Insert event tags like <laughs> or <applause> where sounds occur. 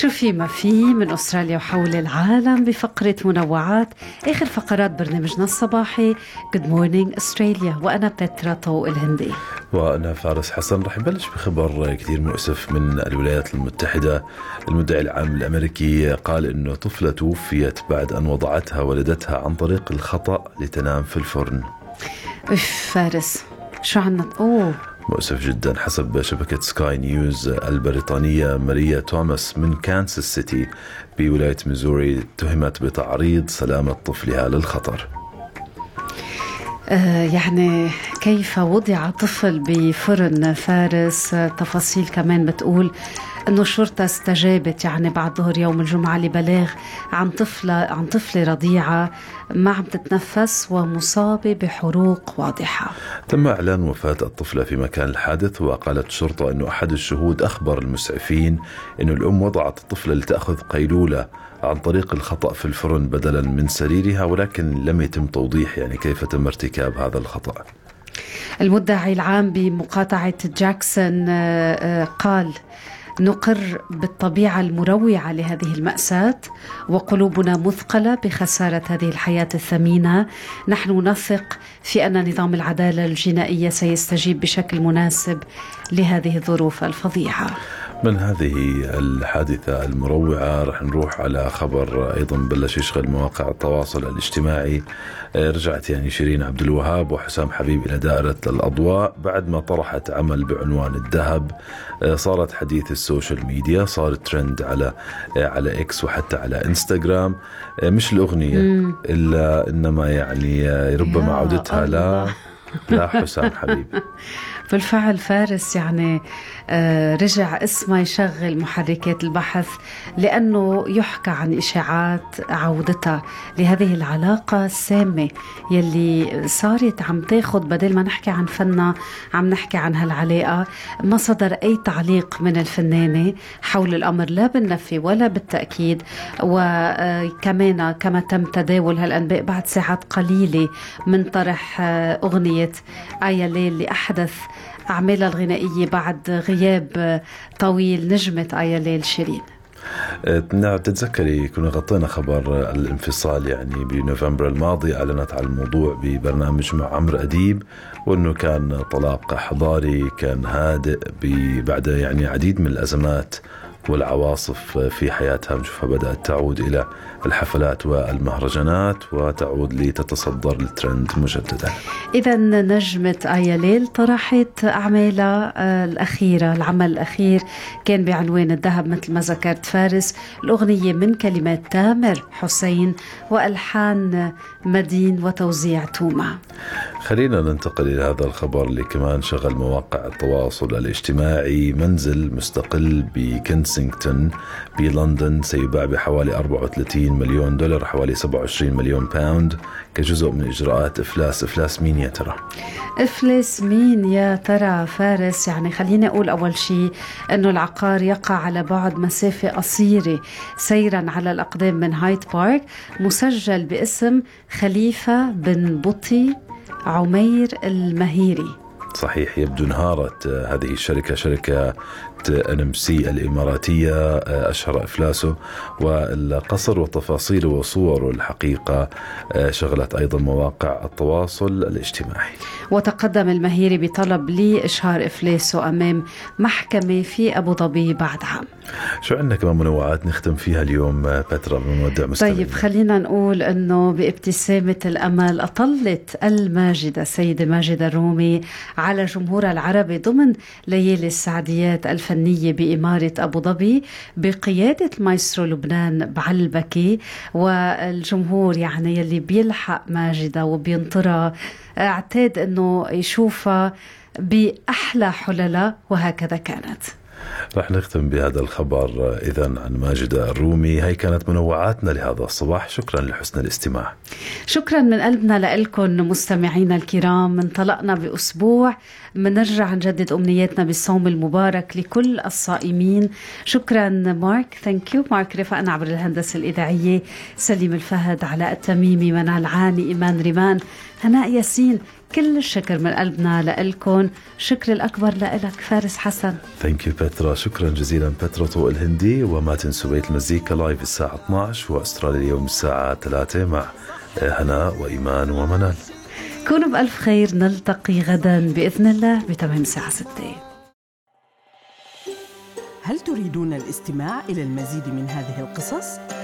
شو في ما في من أستراليا وحول العالم بفقرة منوعات آخر فقرات برنامجنا الصباحي. Good morning Australia وأنا بترا طوق الهندي. وأنا فارس حسن. رح نبلش بخبر كثير مؤسف من الولايات المتحدة. المدعي العام الأمريكي قال أنه طفلة توفيت بعد أن وضعتها والدتها عن طريق الخطأ لتنام في الفرن. اف فارس شو عنا؟ أوه. مؤسف جدا حسب شبكة سكاي نيوز البريطانية ماريا توماس من كانساس سيتي بولاية ميزوري اتهمت بتعريض سلامة طفلها للخطر. آه، يعني كيف وضع طفل بفرن فارس؟ تفاصيل كمان بتقول انه الشرطة استجابت يعني بعد ظهر يوم الجمعة لبلاغ عن طفلة عن طفلة رضيعة ما عم تتنفس ومصابة بحروق واضحة. تم إعلان وفاة الطفلة في مكان الحادث وقالت الشرطة أنه أحد الشهود أخبر المسعفين أنه الأم وضعت الطفلة لتأخذ قيلولة عن طريق الخطأ في الفرن بدلا من سريرها ولكن لم يتم توضيح يعني كيف تم ارتكاب هذا الخطأ. المدعي العام بمقاطعة جاكسون آه، آه، قال نقر بالطبيعة المروعة لهذه المأساة وقلوبنا مثقلة بخسارة هذه الحياة الثمينة. نحن نثق في أن نظام العدالة الجنائية سيستجيب بشكل مناسب لهذه الظروف الفظيعة. من هذه الحادثة المروعة؟ رح نروح على خبر أيضا بلش يشغل مواقع التواصل الاجتماعي. رجعت يعني شيرين عبد الوهاب وحسام حبيب إلى دائرة الأضواء بعد ما طرحت عمل بعنوان الذهب. آه، صارت حديث ال social media صار ترند على آه، على إكس وحتى على انستغرام آه، مش الأغنية إلا إنما يعني ربما عودتها لا. لا حسام حبيب <laughs> بالفعل فارس يعني آه، رجع اسمه يشغل محركات البحث لأنه يحكى عن إشاعات عودتها لهذه العلاقة السامة يلي صارت عم تاخد بدل ما نحكي عن فنها عم نحكي عن هالعلاقة ما صدر أي تعليق من الفنانة حول الأمر لا بالنفي ولا بالتأكيد. وكمان كما تم تداول هالأنباء بعد ساعات قليلة من طرح آه، أغنية آيا ليل لأحدث أعمالها الغنائية بعد غياب طويل نجمة آيا ليل شيرين. نعم تتذكري كنا غطينا خبر الانفصال يعني بنوفمبر الماضي أعلنت على الموضوع ببرنامج مع عمرو أديب وأنه كان طلاق حضاري كان هادئ بعد يعني عديد من الأزمات والعواصف في حياتها. بنشوفها بدأت تعود إلى الحفلات والمهرجانات وتعود لتتصدر الترند مجددا. إذا نجمة آيا ليل طرحت أعمالها آه، الأخيرة العمل الأخير. كان بعنوان الذهب مثل ما ذكرت فارس. الأغنية من كلمات تامر حسين وألحان مدين وتوزيع توما خلينا ننتقل إلى هذا الخبر اللي كمان شغل مواقع التواصل الاجتماعي منزل مستقل بكنسينغتون بلندن سيباع بحوالي 34 مليون دولار حوالي 27 مليون pound كجزء من إجراءات إفلاس إفلاس مين يا ترى؟ إفلس مين يا ترى فارس يعني خليني أقول أول شيء أنه العقار يقع على بعد مسافة قصيرة سيرا على الأقدام من هايد بارك مسجل باسم خليفة بن بطي عمير المهيري صحيح يبدو انهارت آه، هذه الشركة شركة NMC الإماراتية آه، أشهر إفلاسه والقصر وتفاصيله وصوره الحقيقة آه، شغلت أيضا مواقع التواصل الاجتماعي. وتقدم المهيري بطلب لإشهار إفلاسه أمام محكمة في أبو ظبي بعد عام شو عندنا كمان منوعات نختم فيها اليوم بترا بنودع مستمعينا طيب خلينا نقول إنه بابتسامة الأمل أطلت الماجدة السيده ماجدة الرومي على جمهورها العربي ضمن ليالي السعديات الفنية بإمارة أبو ظبي بقيادة المايسترو لبنان بعلبكي والجمهور يعني يلي بيلحق ماجدة وبينطرها اعتاد إنه يشوفها بأحلى حللها وهكذا كانت. رح نختم بهذا الخبر إذا عن ماجدة الرومي. هي كانت منوعاتنا لهذا الصباح. شكرا لحسن الاستماع. شكرا من قلبنا لكم مستمعينا الكرام. انطلقنا بأسبوع. منرجع نجدد أمنياتنا بالصوم المبارك لكل الصائمين. شكرا مارك. thank you مارك رفقنا عبر الهندسة الإذاعية سليم الفهد علاء التميمي منال عاني إيمان ريمان هناء ياسين. كل الشكر من قلبنا لكم شكر الأكبر لك فارس حسن. ثانك يو بترا شكرا جزيلا بترا طوق الهندي. وما تنسوا بيت المزيكا live الساعة 12 وأستراليا اليوم الساعة 3 مع هناء وإيمان ومنال كونوا بألف خير نلتقي غدا بإذن الله بتمام الساعة 6 هل تريدون الاستماع إلى المزيد من هذه القصص؟